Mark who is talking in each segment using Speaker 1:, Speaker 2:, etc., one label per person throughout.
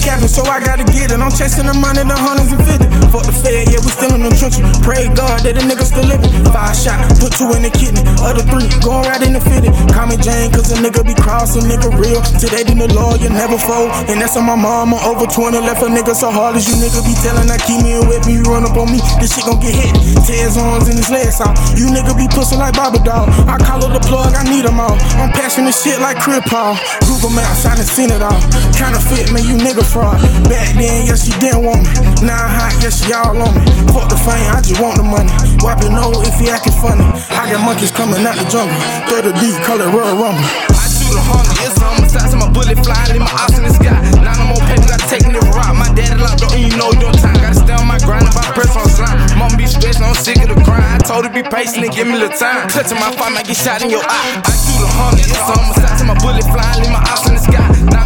Speaker 1: so I gotta get it. I'm chasing the money, the hundreds and fifty. Fuck the fed, yeah, we still in the trenches. Pray God that the nigga still living. Five shot, put two in the kidney. Other three, going right in the fitted. Call me Jane, cause a nigga be crossing, nigga real. Today, in the law, you never fold. And that's on my mama, over 20, left a nigga so hard as you nigga be telling. I keep me whip me, run up on me, this shit gon' get hit. Tear his arms and his legs out. You nigga be pussy like Bobby Dog. I call the plug, I need them all. I'm passing this shit like Crip Paul. Google Maps, I done seen it all. Counterfeit, man, you nigga fraud. Back then, yes, she didn't want me. Now I'm hot, yes, she all on me. Fuck the fame, I just want the money. Your nose if you acting funny. I got monkeys coming out the jungle. 30 deep, it Royal Rumble.
Speaker 2: I shoot a hundred, it's a homicide, so my bullet flying, leave my ops in the sky. Now no more paper, gotta take me rock. My daddy locked up, and you know you don't time. Gotta stay on my grind, I press on slime. Mama be stressed, I'm sick of the grind. I told her be patient and give me the time. Touching my phone, I get shot in your eye. I shoot a hundred, it's a homicide, so my bullet flying, leave my ops in the sky. Now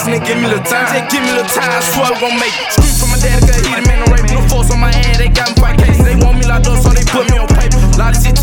Speaker 2: her and give me the time. Just give me a little time, I swear we gon' make it. Scream from my daddy, cause he the man, rape. No force on my head, they got me fight cases. They want me locked up, so they put me on paper. Lot of shit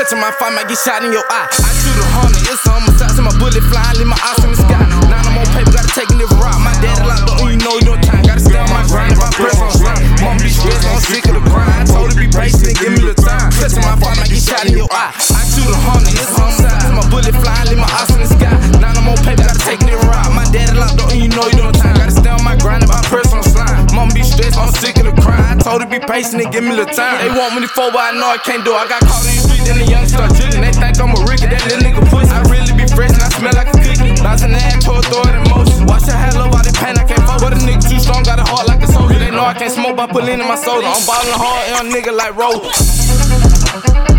Speaker 2: Clutching my fight, might get shot in your eye. I shoot a hundred, it's a homicide, so my bullet flying, leave my eyes in the sky. Now I'm on paper, gotta take me to rock. My daddy locked up, and oh, you know you don't time. Gotta stay on my grind, if I press on slime. Mom be stressed, I'm sick of the grind. Told her be patient give me the time. Clutching my fight, might get shot in your eye. I shoot a hundred, it's a homicide, so my bullet flying, leave my eyes in the sky. Now I'm on paper, gotta take me to rock. My daddy locked up, and oh, you know you don't time. Gotta stay on my grind, if I press on slime. Mom be stressed, I'm sick of the grind. Told her be patient and give me the time. They want me to fall, but I know I can't do it. I got caught in the the young start drilling. They think I'm a Ricky, that little nigga pussy. I really be fresh and I smell like a cookie. The ass, pour throw it in motion. Watch hair, love all the pain, I can't fuck. But a nigga too strong, got a heart like a soldier. They know I can't smoke by pulling in my soda. I'm ballin' hard, young nigga like Rover.